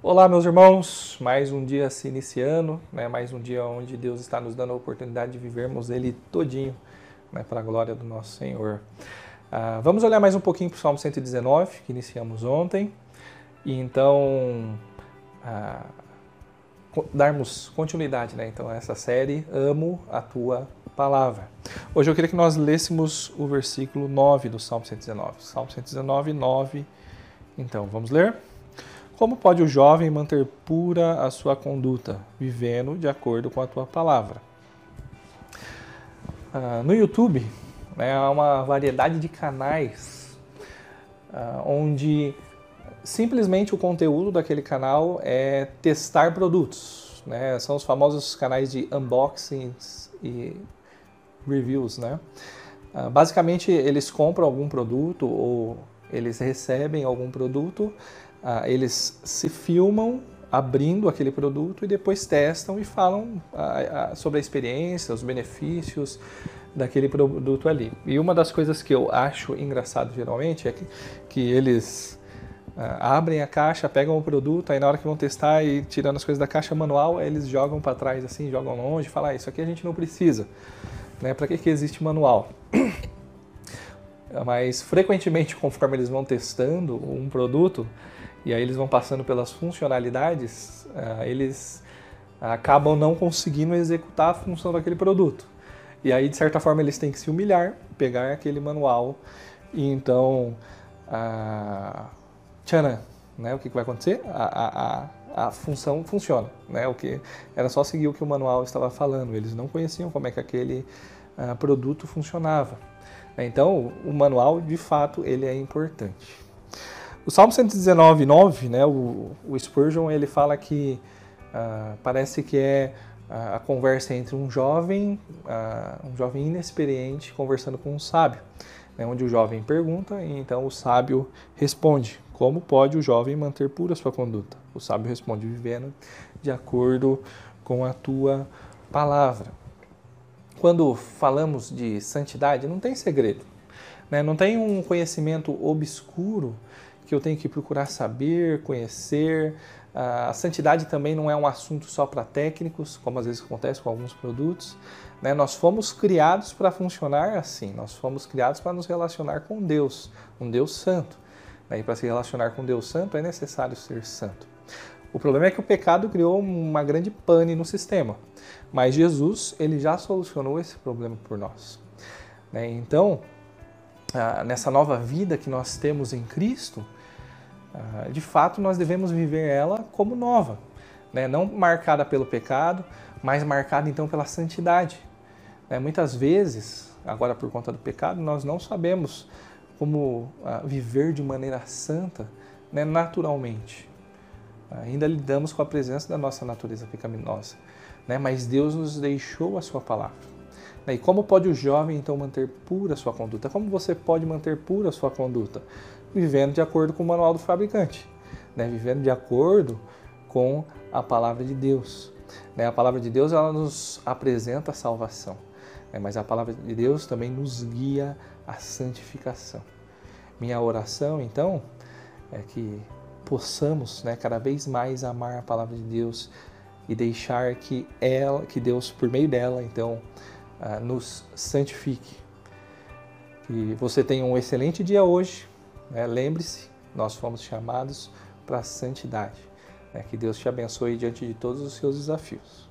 Olá, meus irmãos, mais um dia se iniciando, né? mais um dia onde Deus está nos dando a oportunidade de vivermos Ele todinho, né? para a glória do nosso Senhor. Ah, vamos olhar mais um pouquinho para o Salmo 119, que iniciamos ontem, e então ah, darmos continuidade né? então, a essa série Amo a Tua Palavra. Hoje eu queria que nós lêssemos o versículo 9 do Salmo 119. Salmo 119, 9. Então, vamos ler? Como pode o jovem manter pura a sua conduta, vivendo de acordo com a tua palavra? Ah, no YouTube, né, há uma variedade de canais ah, onde simplesmente o conteúdo daquele canal é testar produtos. Né? São os famosos canais de unboxings e reviews. Né? Ah, basicamente, eles compram algum produto ou eles recebem algum produto ah, eles se filmam abrindo aquele produto e depois testam e falam ah, ah, sobre a experiência, os benefícios daquele produto ali. E uma das coisas que eu acho engraçado geralmente é que, que eles abrem a caixa, pegam o produto, aí na hora que vão testar e tirando as coisas da caixa manual, eles jogam para trás assim, jogam longe, falam, ah, isso aqui a gente não precisa. Né? Para que, que existe manual? Mas frequentemente, conforme eles vão testando um produto, e aí eles vão passando pelas funcionalidades, uh, eles acabam não conseguindo executar a função daquele produto. E aí, de certa forma, eles têm que se humilhar, pegar aquele manual e então. Uh, tchanã, né? O que, que vai acontecer? A, a, a, função funciona, né? O que era só seguir o que o manual estava falando. Eles não conheciam como é que aquele uh, produto funcionava. Então, o manual, de fato, ele é importante. O Salmo 119, 9, né, o, o Spurgeon, ele fala que uh, parece que é a conversa entre um jovem, uh, um jovem inexperiente conversando com um sábio, né, onde o jovem pergunta e então o sábio responde. Como pode o jovem manter pura sua conduta? O sábio responde, vivendo de acordo com a tua palavra. Quando falamos de santidade, não tem segredo. Né? Não tem um conhecimento obscuro que eu tenho que procurar saber, conhecer. A santidade também não é um assunto só para técnicos, como às vezes acontece com alguns produtos. Né? Nós fomos criados para funcionar assim, nós fomos criados para nos relacionar com Deus, um Deus santo. Né? E para se relacionar com Deus santo é necessário ser santo. O problema é que o pecado criou uma grande pane no sistema, mas Jesus ele já solucionou esse problema por nós. Né? Então, nessa nova vida que nós temos em Cristo, ah, de fato nós devemos viver ela como nova, né? não marcada pelo pecado, mas marcada então pela santidade. Né? Muitas vezes, agora por conta do pecado, nós não sabemos como uh, viver de maneira santa né? naturalmente. Ainda lidamos com a presença da nossa natureza pecaminosa, né? mas Deus nos deixou a sua palavra. Né? E como pode o jovem então manter pura a sua conduta? Como você pode manter pura a sua conduta? vivendo de acordo com o manual do fabricante, né? vivendo de acordo com a palavra de Deus. Né? A palavra de Deus ela nos apresenta a salvação, né? mas a palavra de Deus também nos guia à santificação. Minha oração, então, é que possamos né, cada vez mais amar a palavra de Deus e deixar que ela, que Deus, por meio dela, então, uh, nos santifique. Que você tenha um excelente dia hoje né? Lembre-se, nós fomos chamados para a santidade. Né? Que Deus te abençoe diante de todos os seus desafios.